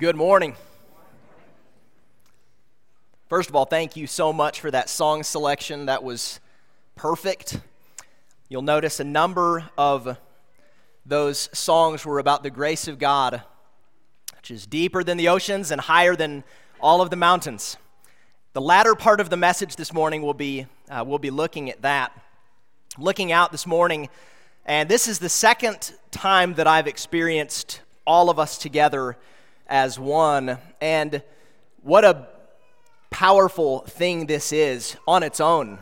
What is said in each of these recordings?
Good morning. First of all, thank you so much for that song selection. That was perfect. You'll notice a number of those songs were about the grace of God, which is deeper than the oceans and higher than all of the mountains. The latter part of the message this morning will be uh, we'll be looking at that. Looking out this morning, and this is the second time that I've experienced all of us together as one. And what a powerful thing this is on its own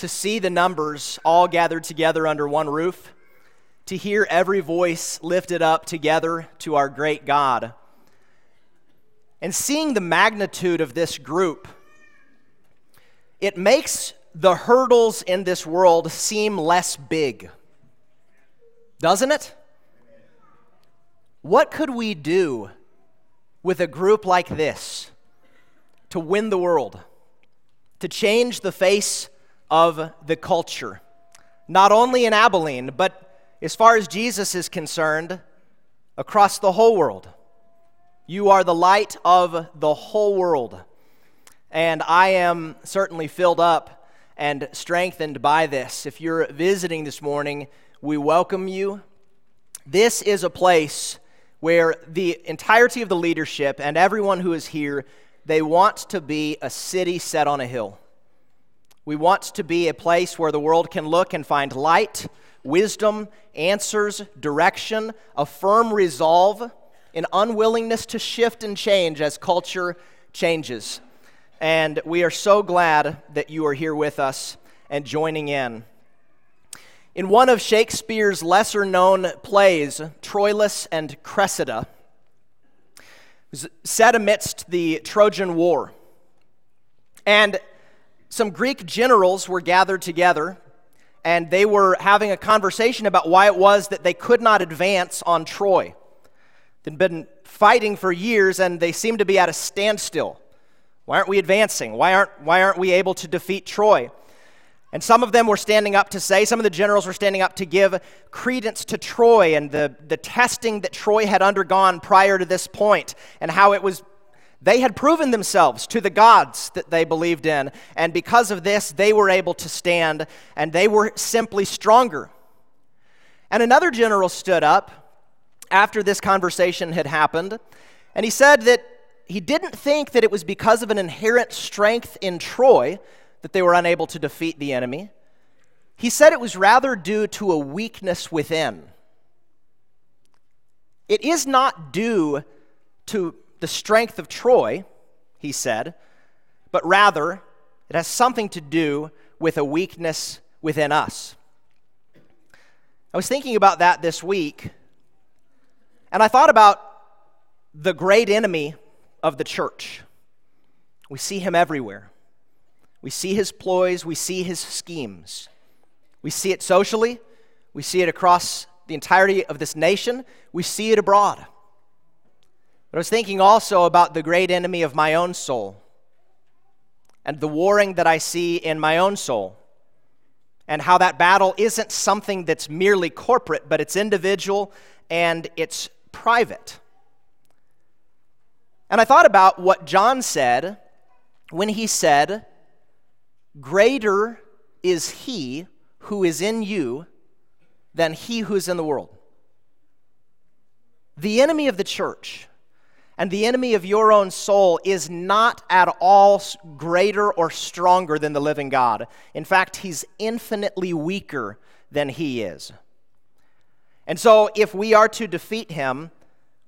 to see the numbers all gathered together under one roof, to hear every voice lifted up together to our great God. And seeing the magnitude of this group, it makes the hurdles in this world seem less big, doesn't it? What could we do with a group like this to win the world, to change the face of the culture, not only in Abilene, but as far as Jesus is concerned, across the whole world? You are the light of the whole world. And I am certainly filled up and strengthened by this. If you're visiting this morning, we welcome you. This is a place where the entirety of the leadership and everyone who is here, they want to be a city set on a hill. We want to be a place where the world can look and find light, wisdom, answers, direction, a firm resolve, an unwillingness to shift and change as culture changes. And we are so glad that you are here with us and joining in. In one of Shakespeare's lesser known plays, Troilus and Cressida, set amidst the Trojan War. And some Greek generals were gathered together, and they were having a conversation about why it was that they could not advance on Troy. They'd been fighting for years, and they seemed to be at a standstill. Why aren't we advancing? Why aren't, why aren't we able to defeat Troy? And some of them were standing up to say, some of the generals were standing up to give credence to Troy and the, the testing that Troy had undergone prior to this point, and how it was, they had proven themselves to the gods that they believed in. And because of this, they were able to stand, and they were simply stronger. And another general stood up after this conversation had happened, and he said that he didn't think that it was because of an inherent strength in Troy that they were unable to defeat the enemy. He said it was rather due to a weakness within. It is not due to the strength of Troy, he said, but rather it has something to do with a weakness within us. I was thinking about that this week, and I thought about the great enemy of the church. We see him everywhere. We see his ploys, we see his schemes. We see it socially, we see it across the entirety of this nation, we see it abroad. But I was thinking also about the great enemy of my own soul and the warring that I see in my own soul, and how that battle isn't something that's merely corporate, but it's individual and it's private. And I thought about what John said when he said, Greater is he who is in you than he who is in the world. The enemy of the church and the enemy of your own soul is not at all greater or stronger than the living God. In fact, he's infinitely weaker than he is. And so, if we are to defeat him,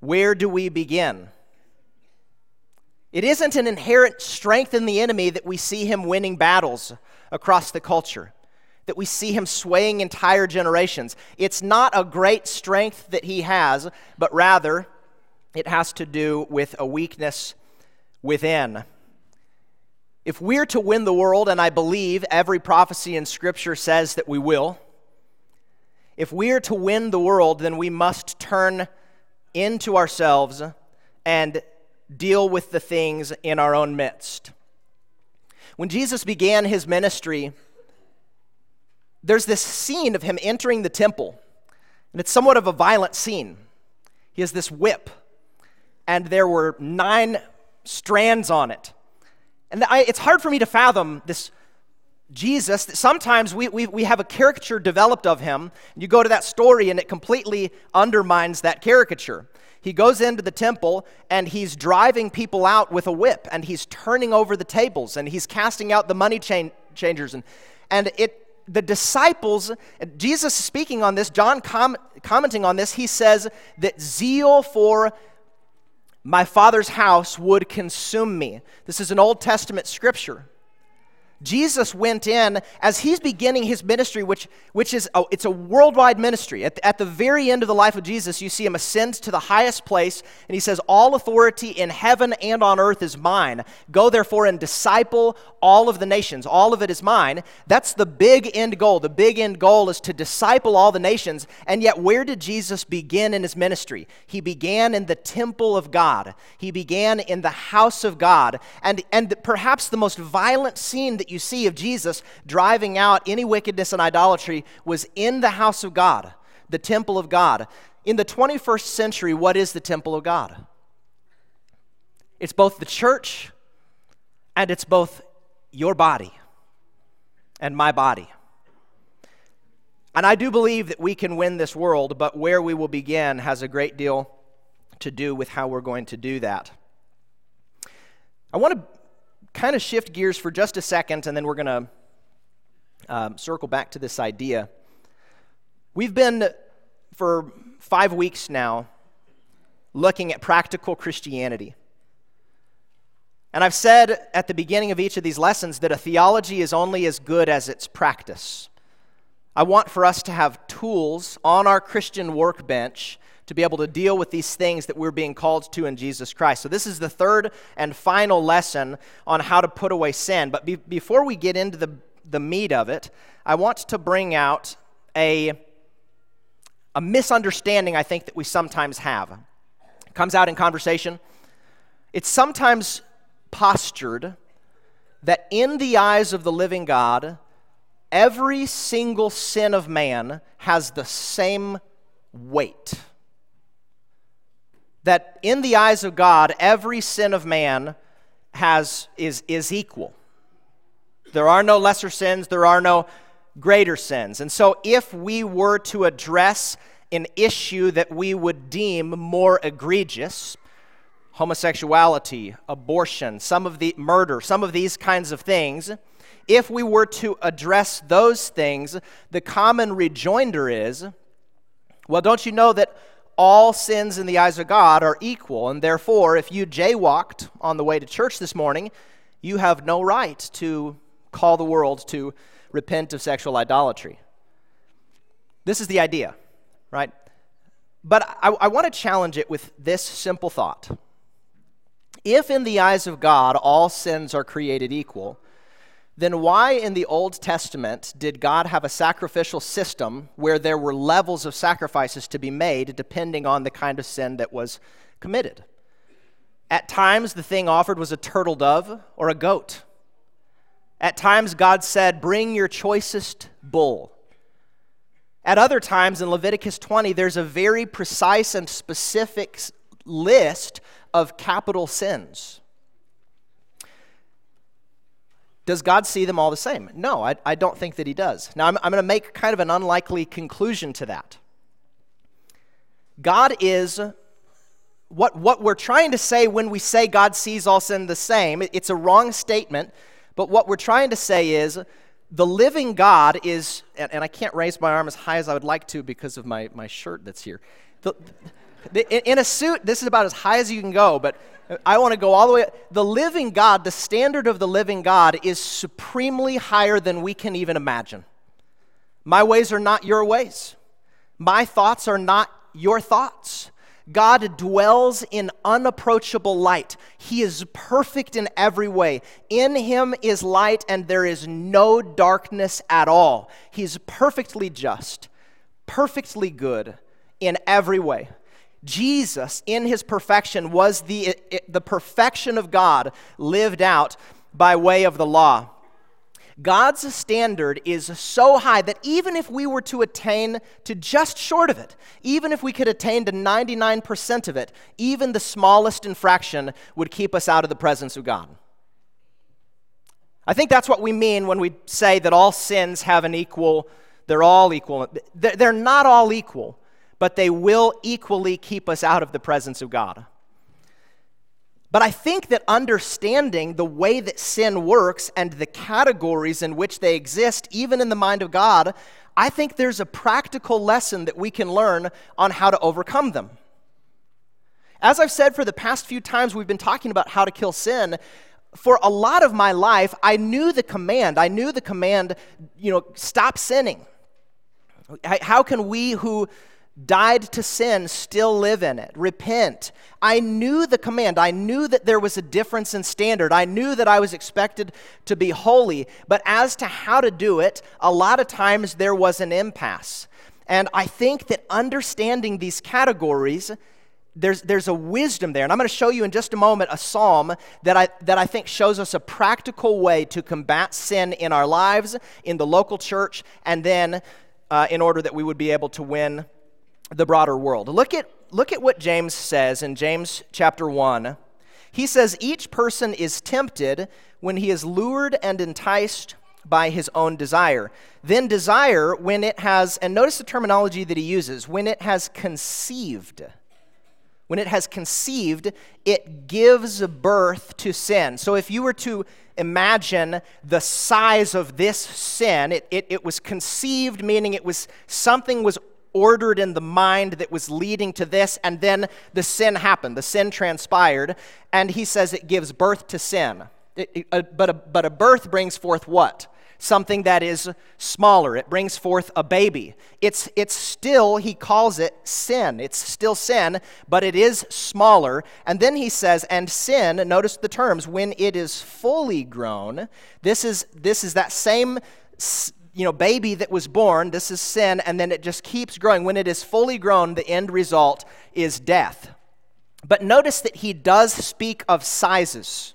where do we begin? It isn't an inherent strength in the enemy that we see him winning battles across the culture, that we see him swaying entire generations. It's not a great strength that he has, but rather it has to do with a weakness within. If we're to win the world, and I believe every prophecy in Scripture says that we will, if we're to win the world, then we must turn into ourselves and deal with the things in our own midst. When Jesus began his ministry, there's this scene of him entering the temple, and it's somewhat of a violent scene. He has this whip, and there were nine strands on it. And I, it's hard for me to fathom this Jesus. Sometimes we, we, we have a caricature developed of him. and You go to that story, and it completely undermines that caricature. He goes into the temple and he's driving people out with a whip and he's turning over the tables and he's casting out the money changers. And, and it, the disciples, Jesus speaking on this, John com- commenting on this, he says that zeal for my father's house would consume me. This is an Old Testament scripture. Jesus went in as he's beginning his ministry, which, which is a, it's a worldwide ministry. At the, at the very end of the life of Jesus, you see him ascend to the highest place, and he says, All authority in heaven and on earth is mine. Go therefore and disciple all of the nations. All of it is mine. That's the big end goal. The big end goal is to disciple all the nations. And yet, where did Jesus begin in his ministry? He began in the temple of God, he began in the house of God. And, and perhaps the most violent scene that you see of Jesus driving out any wickedness and idolatry was in the house of God, the temple of God. In the 21st century, what is the temple of God? It's both the church and it's both your body and my body. And I do believe that we can win this world, but where we will begin has a great deal to do with how we're going to do that. I want to kind of shift gears for just a second, and then we're going to um, circle back to this idea. We've been, for five weeks now, looking at practical Christianity. And I've said at the beginning of each of these lessons that a theology is only as good as its practice. I want for us to have tools on our Christian workbench to be able to deal with these things that we're being called to in Jesus Christ. So, this is the third and final lesson on how to put away sin. But be, before we get into the, the meat of it, I want to bring out a, a misunderstanding I think that we sometimes have. It comes out in conversation. It's sometimes postured that in the eyes of the living God, every single sin of man has the same weight that in the eyes of God, every sin of man has, is, is equal. There are no lesser sins, there are no greater sins. And so, if we were to address an issue that we would deem more egregious, homosexuality, abortion, some of the murder, some of these kinds of things, if we were to address those things, the common rejoinder is, well, don't you know that all sins in the eyes of God are equal, and therefore, if you jaywalked on the way to church this morning, you have no right to call the world to repent of sexual idolatry. This is the idea, right? But I, I want to challenge it with this simple thought. If in the eyes of God all sins are created equal, then why in the Old Testament did God have a sacrificial system where there were levels of sacrifices to be made depending on the kind of sin that was committed? At times, the thing offered was a turtle dove or a goat. At times, God said, Bring your choicest bull. At other times, in Leviticus 20, there's a very precise and specific list of capital sins. Does God see them all the same? No, I, I don't think that He does. Now, I'm, I'm going to make kind of an unlikely conclusion to that. God is what, what we're trying to say when we say God sees all sin the same. It's a wrong statement, but what we're trying to say is the living God is, and, and I can't raise my arm as high as I would like to because of my, my shirt that's here. The, in a suit, this is about as high as you can go, but I want to go all the way. The living God, the standard of the living God, is supremely higher than we can even imagine. My ways are not your ways, my thoughts are not your thoughts. God dwells in unapproachable light. He is perfect in every way. In him is light, and there is no darkness at all. He's perfectly just, perfectly good in every way. Jesus, in his perfection, was the, the perfection of God lived out by way of the law. God's standard is so high that even if we were to attain to just short of it, even if we could attain to 99% of it, even the smallest infraction would keep us out of the presence of God. I think that's what we mean when we say that all sins have an equal, they're all equal. They're not all equal, but they will equally keep us out of the presence of God. But I think that understanding the way that sin works and the categories in which they exist, even in the mind of God, I think there's a practical lesson that we can learn on how to overcome them. As I've said for the past few times we've been talking about how to kill sin, for a lot of my life, I knew the command. I knew the command, you know, stop sinning. How can we who died to sin, still live in it. Repent. I knew the command. I knew that there was a difference in standard. I knew that I was expected to be holy. But as to how to do it, a lot of times there was an impasse. And I think that understanding these categories, there's, there's a wisdom there. And I'm going to show you in just a moment a psalm that I, that I think shows us a practical way to combat sin in our lives, in the local church, and then uh, in order that we would be able to win the broader world. Look at, look at what James says in James chapter 1. He says, Each person is tempted when he is lured and enticed by his own desire. Then desire, when it has, and notice the terminology that he uses, when it has conceived. When it has conceived, it gives birth to sin. So if you were to imagine the size of this sin, it, it, it was conceived, meaning it was something was ordered in the mind that was leading to this, and then the sin happened. The sin transpired, and he says it gives birth to sin. It, it, but, a, but a birth brings forth what? Something that is smaller. It brings forth a baby. It's, it's still, he calls it sin. It's still sin, but it is smaller. And then he says, and sin, notice the terms, when it is fully grown, this is, this is that same you know, baby that was born, this is sin, and then it just keeps growing. When it is fully grown, the end result is death. But notice that he does speak of sizes.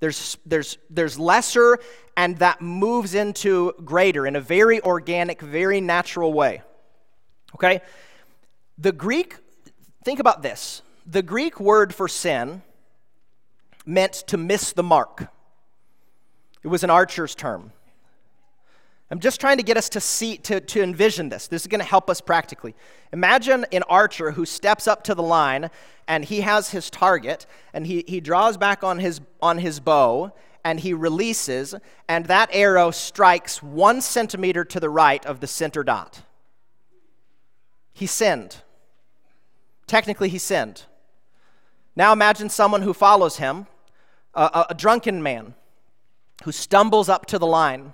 There's, there's, there's lesser, and that moves into greater in a very organic, very natural way. Okay? The Greek, think about this. The Greek word for sin meant to miss the mark, it was an archer's term. I'm just trying to get us to see, to, to envision this. This is going to help us practically. Imagine an archer who steps up to the line and he has his target and he, he draws back on his, on his bow and he releases, and that arrow strikes one centimeter to the right of the center dot. He sinned. Technically, he sinned. Now imagine someone who follows him, a, a, a drunken man who stumbles up to the line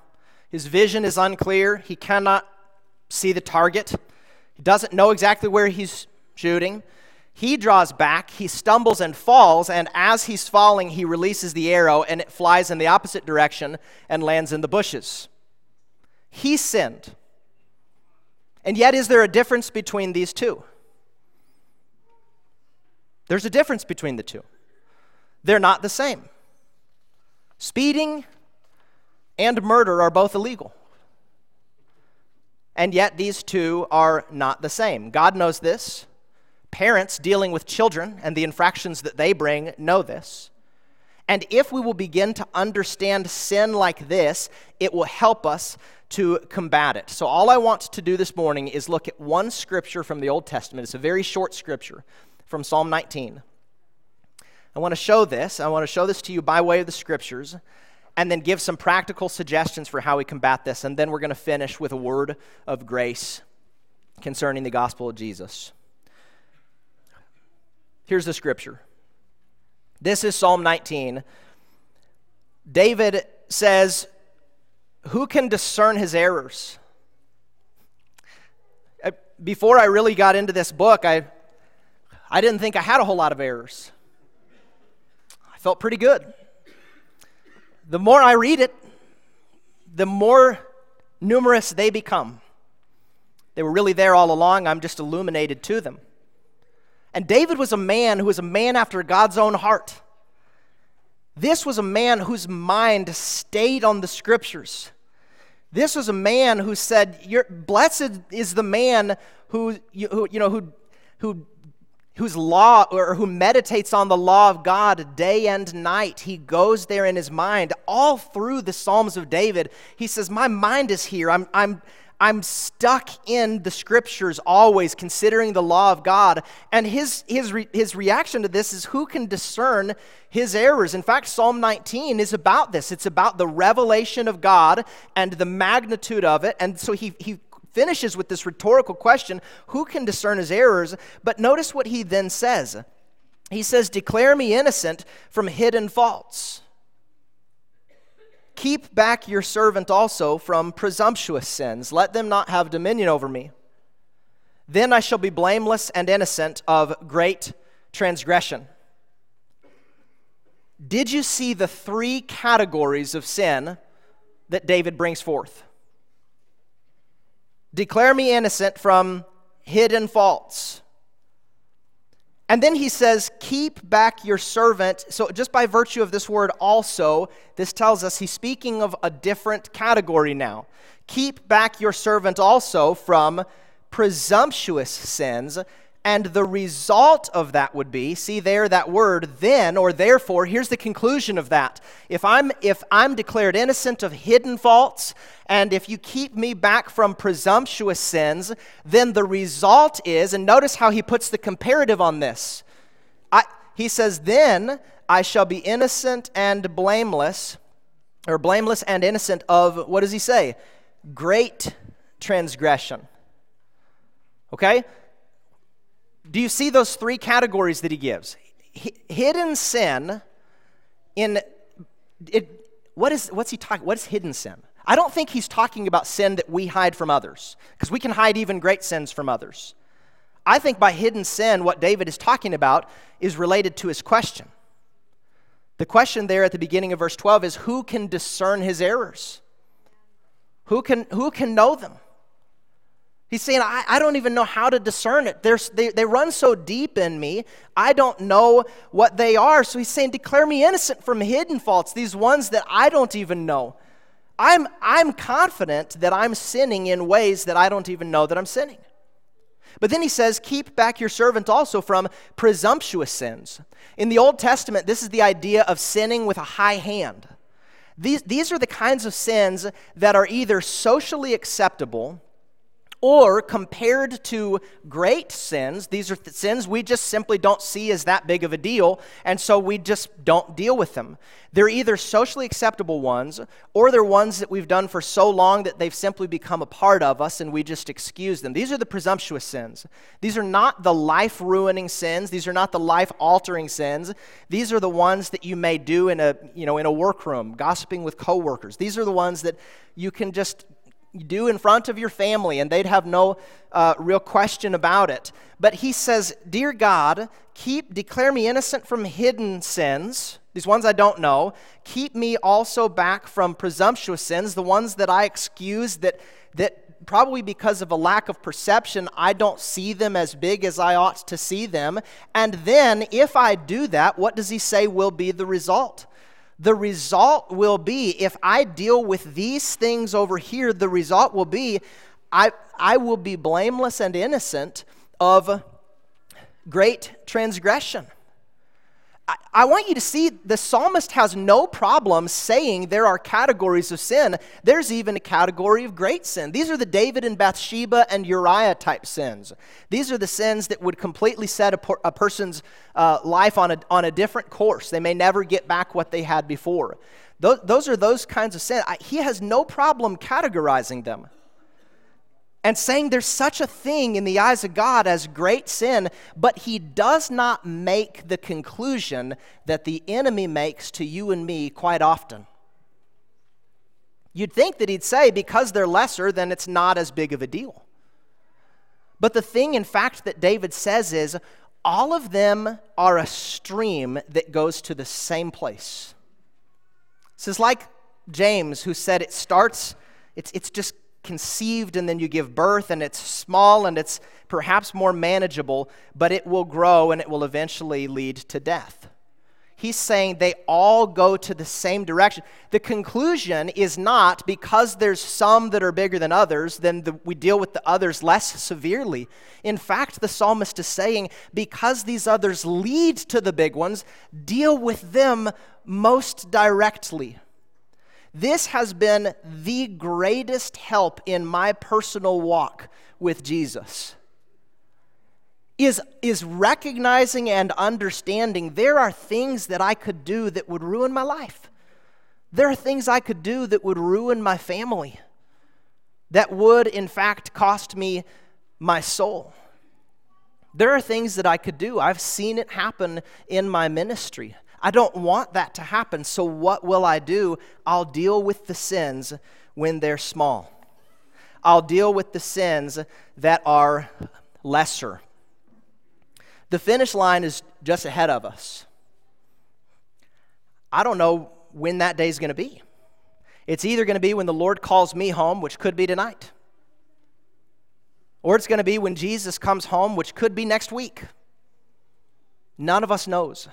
his vision is unclear. He cannot see the target. He doesn't know exactly where he's shooting. He draws back, he stumbles and falls, and as he's falling, he releases the arrow and it flies in the opposite direction and lands in the bushes. He sinned. And yet, is there a difference between these two? There's a difference between the two. They're not the same. Speeding and murder are both illegal. And yet, these two are not the same. God knows this. Parents dealing with children and the infractions that they bring know this. And if we will begin to understand sin like this, it will help us to combat it. So, all I want to do this morning is look at one scripture from the Old Testament. It's a very short scripture from Psalm 19. I want to show this. I want to show this to you by way of the scriptures and then give some practical suggestions for how we combat this. And then we're going to finish with a word of grace concerning the gospel of Jesus. Here's the scripture. This is Psalm 19. David says, Who can discern his errors? Uh, before I really got into this book, I, I didn't think I had a whole lot of errors. I felt pretty good the more I read it, the more numerous they become. They were really there all along, I'm just illuminated to them. And David was a man who was a man after God's own heart. This was a man whose mind stayed on the scriptures. This was a man who said, Blessed is the man who, who, you know, who, who, whose law or who meditates on the law of God day and night. He goes there in his mind. All through the Psalms of David, he says, My mind is here. I'm, I'm, I'm stuck in the scriptures always, considering the law of God. And his, his, re, his reaction to this is who can discern his errors? In fact, Psalm 19 is about this. It's about the revelation of God and the magnitude of it. And so he, he finishes with this rhetorical question who can discern his errors? But notice what he then says. He says, Declare me innocent from hidden faults. Keep back your servant also from presumptuous sins. Let them not have dominion over me. Then I shall be blameless and innocent of great transgression. Did you see the three categories of sin that David brings forth? Declare me innocent from hidden faults. And then he says, Keep back your servant. So, just by virtue of this word also, this tells us he's speaking of a different category now. Keep back your servant also from presumptuous sins and the result of that would be, see there that word then or therefore, here's the conclusion of that. If I'm if I'm declared innocent of hidden faults and if you keep me back from presumptuous sins, then the result is and notice how he puts the comparative on this. I, he says then I shall be innocent and blameless or blameless and innocent of what does he say? Great transgression. Okay? Do you see those three categories that he gives? hidden sin in it, what is what's he talking what is hidden sin? I don't think he's talking about sin that we hide from others, because we can hide even great sins from others. I think by hidden sin, what David is talking about is related to his question. The question there at the beginning of verse 12 is who can discern his errors? Who can, who can know them? He's saying, I, I don't even know how to discern it. They, they run so deep in me, I don't know what they are. So he's saying, Declare me innocent from hidden faults, these ones that I don't even know. I'm, I'm confident that I'm sinning in ways that I don't even know that I'm sinning. But then he says, Keep back your servant also from presumptuous sins. In the Old Testament, this is the idea of sinning with a high hand. These, these are the kinds of sins that are either socially acceptable or compared to great sins, these are th- sins we just simply don't see as that big of a deal, and so we just don't deal with them. They're either socially acceptable ones, or they're ones that we've done for so long that they've simply become a part of us and we just excuse them. These are the presumptuous sins. These are not the life ruining sins, these are not the life altering sins. These are the ones that you may do in a, you know, in a workroom, gossiping with coworkers. These are the ones that you can just do in front of your family, and they'd have no uh, real question about it. But he says, Dear God, keep, declare me innocent from hidden sins, these ones I don't know. Keep me also back from presumptuous sins, the ones that I excuse that, that probably because of a lack of perception, I don't see them as big as I ought to see them. And then, if I do that, what does he say will be the result? The result will be if I deal with these things over here, the result will be I, I will be blameless and innocent of great transgression. I want you to see the psalmist has no problem saying there are categories of sin. There's even a category of great sin. These are the David and Bathsheba and Uriah type sins. These are the sins that would completely set a, a person's uh, life on a, on a different course. They may never get back what they had before. Those, those are those kinds of sin. I, he has no problem categorizing them and saying there's such a thing in the eyes of God as great sin, but he does not make the conclusion that the enemy makes to you and me quite often. You'd think that he'd say, because they're lesser, then it's not as big of a deal. But the thing, in fact, that David says is all of them are a stream that goes to the same place. This is like James, who said it starts, it's, it's just conceived and then you give birth, and it's small and it's perhaps more manageable, but it will grow and it will eventually lead to death. he's saying they all go to the same direction. The conclusion is not because there's some that are bigger than others, then the, we deal with the others less severely. In fact, the psalmist is saying because these others lead to the big ones, deal with them most directly. This has been the greatest help in my personal walk with Jesus is, is recognizing and understanding there are things that I could do that would ruin my life. There are things I could do that would ruin my family, that would, in fact, cost me my soul. There are things that I could do. I've seen it happen in my ministry. I don't want that to happen, so what will I do? I'll deal with the sins when they're small. I'll deal with the sins that are lesser. The finish line is just ahead of us. I don't know when that day is going to be. It's either going to be when the Lord calls me home, which could be tonight, or it's going to be when Jesus comes home, which could be next week. None of us knows.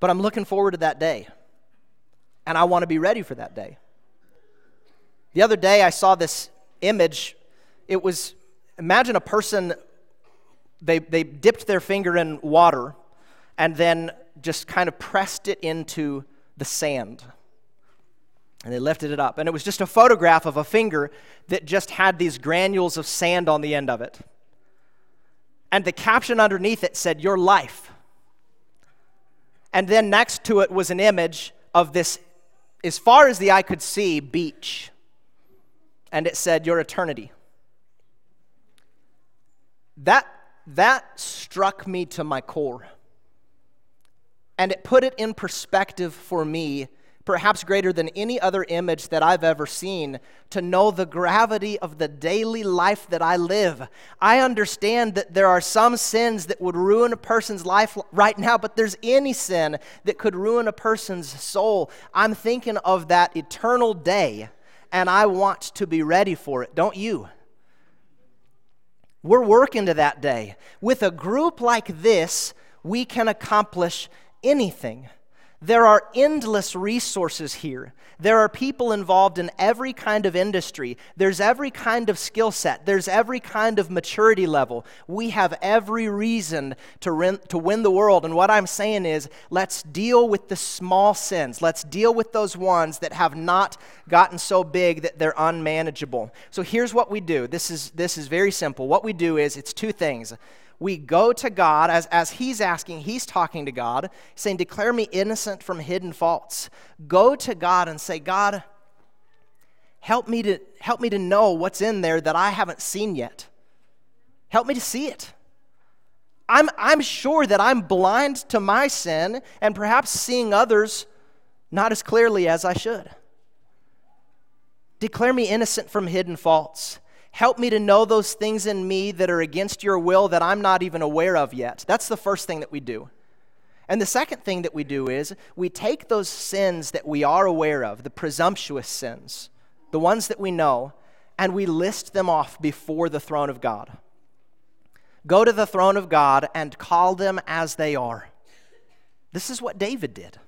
But I'm looking forward to that day, and I want to be ready for that day. The other day, I saw this image. It was imagine a person they, they dipped their finger in water and then just kind of pressed it into the sand. And they lifted it up. And it was just a photograph of a finger that just had these granules of sand on the end of it. And the caption underneath it said, Your life. And then next to it was an image of this, as far as the eye could see, beach. And it said, Your eternity. That that struck me to my core. And it put it in perspective for me, perhaps greater than any other image that I've ever seen, to know the gravity of the daily life that I live. I understand that there are some sins that would ruin a person's life right now, but there's any sin that could ruin a person's soul. I'm thinking of that eternal day, and I want to be ready for it, don't you? We're working to that day. With a group like this, we can accomplish anything. There are endless resources here. There are people involved in every kind of industry. There's every kind of skill set. There's every kind of maturity level. We have every reason to, win, to win the world. And what I'm saying is, let's deal with the small sins. Let's deal with those ones that have not gotten so big that they're unmanageable. So here's what we do. This is, this is very simple. What we do is, it's two things we go to God as, as he's asking, he's talking to God, saying, Declare me innocent from hidden faults. Go to God and say, God, help me to, help me to know what's in there that I haven't seen yet. Help me to see it. I'm, I'm sure that I'm blind to my sin and perhaps seeing others not as clearly as I should. Declare me innocent from hidden faults. Help me to know those things in me that are against your will that I'm not even aware of yet. That's the first thing that we do. And the second thing that we do is we take those sins that we are aware of, the presumptuous sins, the ones that we know, and we list them off before the throne of God. Go to the throne of God and call them as they are. This is what David did.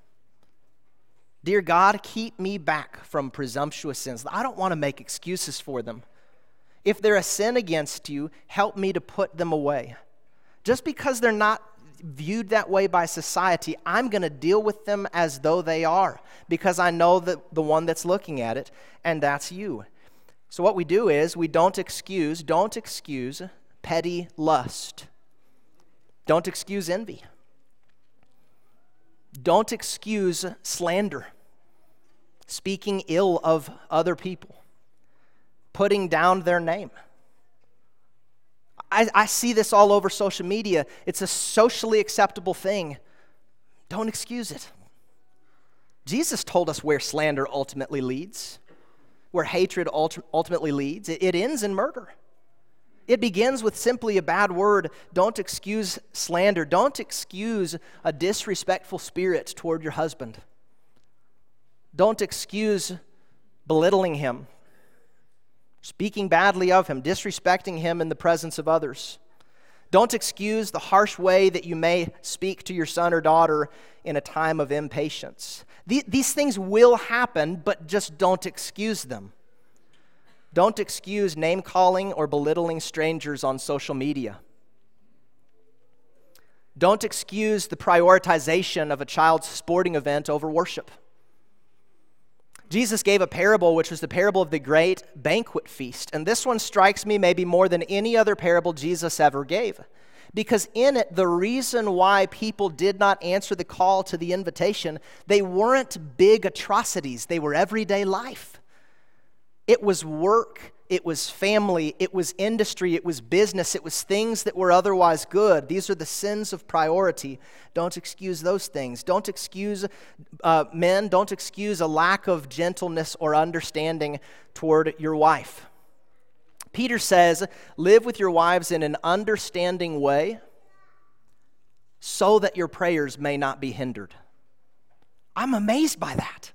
Dear God, keep me back from presumptuous sins. I don't want to make excuses for them. If they're a sin against you, help me to put them away. Just because they're not viewed that way by society, I'm going to deal with them as though they are because I know that the one that's looking at it, and that's you. So, what we do is we don't excuse, don't excuse petty lust. Don't excuse envy. Don't excuse slander, speaking ill of other people putting down their name. I, I see this all over social media. It's a socially acceptable thing. Don't excuse it. Jesus told us where slander ultimately leads, where hatred ultimately leads. It, it ends in murder. It begins with simply a bad word. Don't excuse slander. Don't excuse a disrespectful spirit toward your husband. Don't excuse belittling him speaking badly of him, disrespecting him in the presence of others. Don't excuse the harsh way that you may speak to your son or daughter in a time of impatience. These things will happen, but just don't excuse them. Don't excuse name calling or belittling strangers on social media. Don't excuse the prioritization of a child's sporting event over worship. Jesus gave a parable, which was the parable of the great banquet feast. And this one strikes me maybe more than any other parable Jesus ever gave. Because in it, the reason why people did not answer the call to the invitation, they weren't big atrocities, they were everyday life. It was work it was family, it was industry, it was business, it was things that were otherwise good. These are the sins of priority. Don't excuse those things. Don't excuse uh, men, don't excuse a lack of gentleness or understanding toward your wife. Peter says, Live with your wives in an understanding way so that your prayers may not be hindered. I'm amazed by that.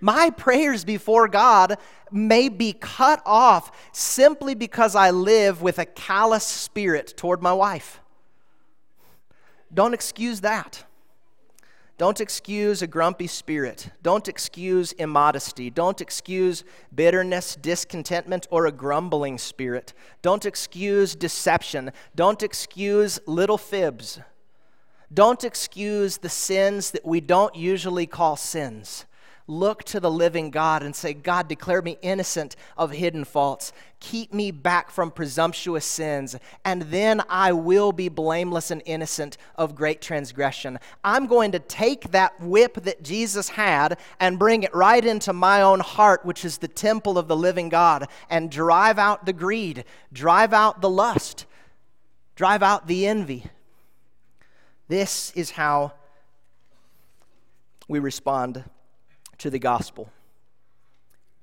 My prayers before God may be cut off simply because I live with a callous spirit toward my wife. Don't excuse that. Don't excuse a grumpy spirit. Don't excuse immodesty. Don't excuse bitterness, discontentment, or a grumbling spirit. Don't excuse deception. Don't excuse little fibs. Don't excuse the sins that we don't usually call sins look to the living God and say, God, declare me innocent of hidden faults. Keep me back from presumptuous sins, and then I will be blameless and innocent of great transgression. I'm going to take that whip that Jesus had and bring it right into my own heart, which is the temple of the living God, and drive out the greed, drive out the lust, drive out the envy. This is how we respond to the gospel.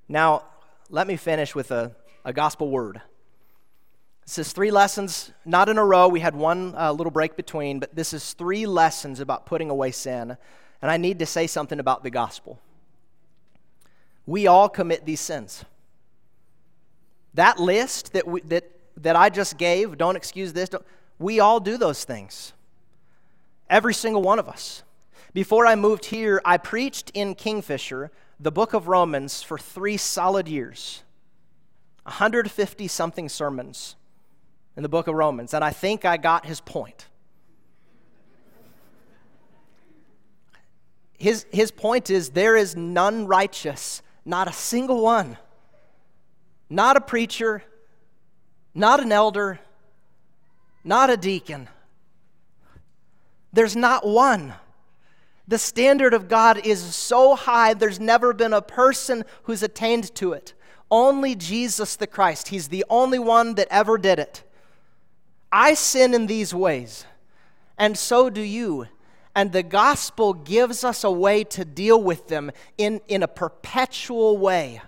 Now, let me finish with a, a gospel word. This is three lessons, not in a row. We had one uh, little break between, but this is three lessons about putting away sin. And I need to say something about the gospel. We all commit these sins. That list that, we, that, that I just gave, don't excuse this, don't, we all do those things. Every single one of us. Before I moved here, I preached in Kingfisher the book of Romans for three solid years 150 something sermons in the book of Romans, and I think I got his point. His, his point is there is none righteous, not a single one. Not a preacher, not an elder, not a deacon. There's not one. The standard of God is so high, there's never been a person who's attained to it. Only Jesus the Christ. He's the only one that ever did it. I sin in these ways, and so do you. And the gospel gives us a way to deal with them in, in a perpetual way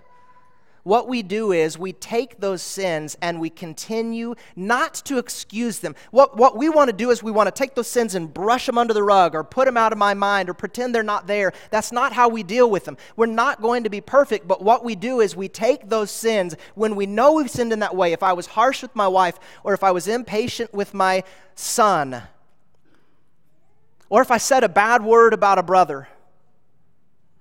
what we do is we take those sins and we continue not to excuse them. What, what we want to do is we want to take those sins and brush them under the rug or put them out of my mind or pretend they're not there. That's not how we deal with them. We're not going to be perfect, but what we do is we take those sins when we know we've sinned in that way. If I was harsh with my wife or if I was impatient with my son, or if I said a bad word about a brother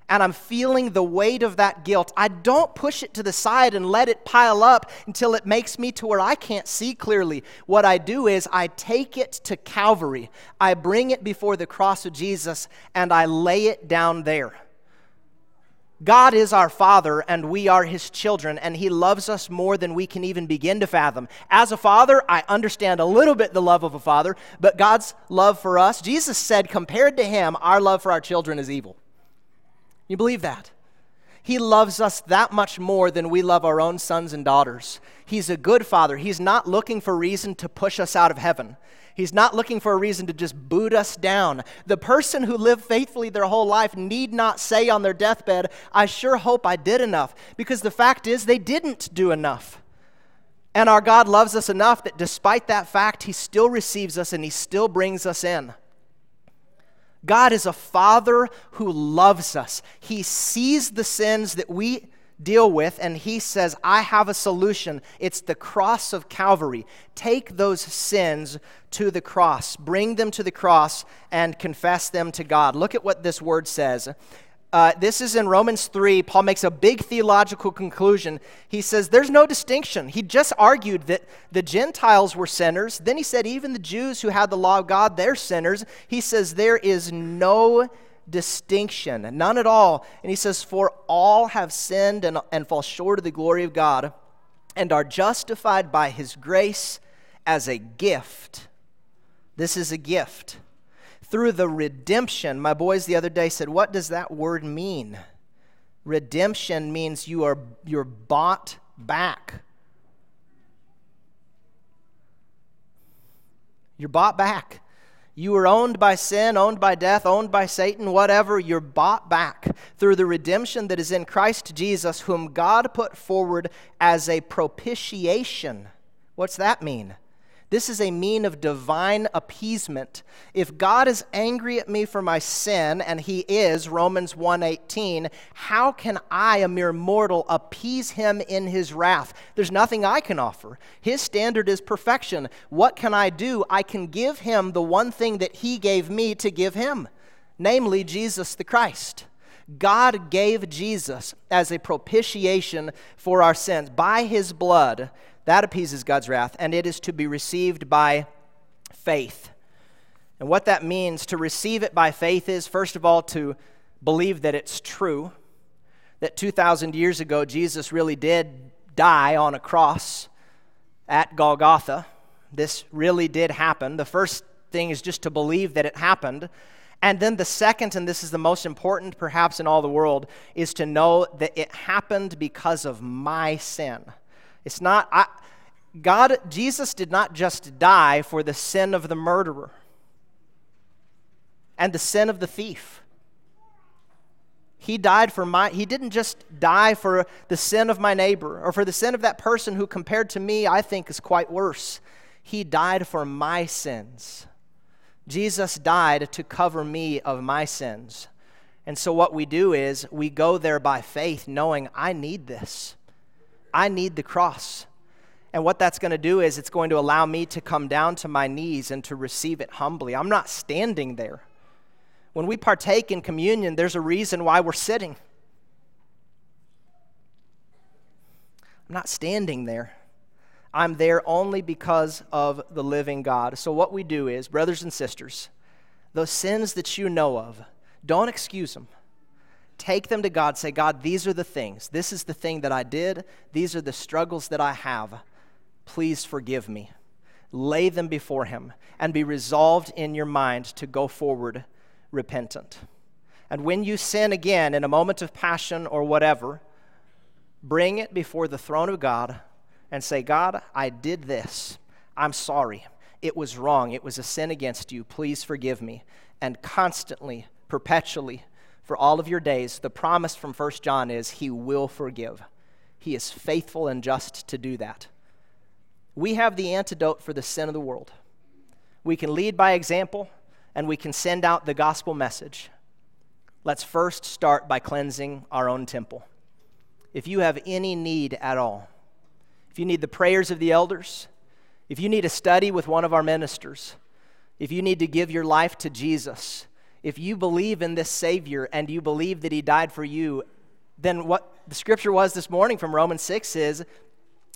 and I'm feeling the weight of that guilt, I don't push it to the side and let it pile up until it makes me to where I can't see clearly. What I do is I take it to Calvary. I bring it before the cross of Jesus and I lay it down there. God is our Father and we are His children, and He loves us more than we can even begin to fathom. As a father, I understand a little bit the love of a father, but God's love for us, Jesus said, compared to Him, our love for our children is evil. You believe that? He loves us that much more than we love our own sons and daughters. He's a good father. He's not looking for reason to push us out of heaven. He's not looking for a reason to just boot us down. The person who lived faithfully their whole life need not say on their deathbed, I sure hope I did enough, because the fact is they didn't do enough. And our God loves us enough that despite that fact, He still receives us and He still brings us in. God is a father who loves us. He sees the sins that we deal with, and he says, I have a solution. It's the cross of Calvary. Take those sins to the cross, bring them to the cross, and confess them to God. Look at what this word says. Uh, this is in Romans 3. Paul makes a big theological conclusion. He says there's no distinction. He just argued that the Gentiles were sinners. Then he said even the Jews who had the law of God, they're sinners. He says there is no distinction, none at all. And he says, For all have sinned and, and fall short of the glory of God and are justified by his grace as a gift. This is a gift through the redemption. My boys the other day said, What does that word mean? Redemption means you are you're bought back. You're bought back. You were owned by sin, owned by death, owned by Satan, whatever. You're bought back through the redemption that is in Christ Jesus, whom God put forward as a propitiation. What's that mean? This is a mean of divine appeasement. If God is angry at me for my sin, and he is, Romans 1:18, how can I, a mere mortal, appease him in his wrath? There's nothing I can offer. His standard is perfection. What can I do? I can give him the one thing that he gave me to give him, namely Jesus the Christ. God gave Jesus as a propitiation for our sins. By his blood, that appeases God's wrath, and it is to be received by faith. And what that means to receive it by faith is, first of all, to believe that it's true, that 2,000 years ago Jesus really did die on a cross at Golgotha. This really did happen. The first thing is just to believe that it happened. And then the second, and this is the most important perhaps in all the world, is to know that it happened because of my sin. It's not, I, God, Jesus did not just die for the sin of the murderer and the sin of the thief. He died for my, he didn't just die for the sin of my neighbor or for the sin of that person who, compared to me, I think is quite worse. He died for my sins. Jesus died to cover me of my sins. And so, what we do is we go there by faith, knowing I need this. I need the cross. And what that's going to do is it's going to allow me to come down to my knees and to receive it humbly. I'm not standing there. When we partake in communion, there's a reason why we're sitting. I'm not standing there. I'm there only because of the living God. So, what we do is, brothers and sisters, those sins that you know of, don't excuse them. Take them to God. Say, God, these are the things. This is the thing that I did. These are the struggles that I have. Please forgive me. Lay them before Him and be resolved in your mind to go forward repentant. And when you sin again in a moment of passion or whatever, bring it before the throne of God and say, God, I did this. I'm sorry. It was wrong. It was a sin against you. Please forgive me. And constantly, perpetually, for all of your days, the promise from 1 John is He will forgive. He is faithful and just to do that. We have the antidote for the sin of the world. We can lead by example and we can send out the gospel message. Let's first start by cleansing our own temple. If you have any need at all, if you need the prayers of the elders, if you need a study with one of our ministers, if you need to give your life to Jesus, if you believe in this Savior and you believe that He died for you, then what the scripture was this morning from Romans 6 is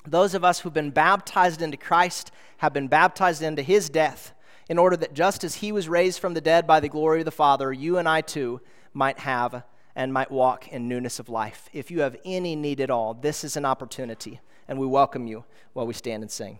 those of us who've been baptized into Christ have been baptized into His death, in order that just as He was raised from the dead by the glory of the Father, you and I too might have and might walk in newness of life. If you have any need at all, this is an opportunity, and we welcome you while we stand and sing.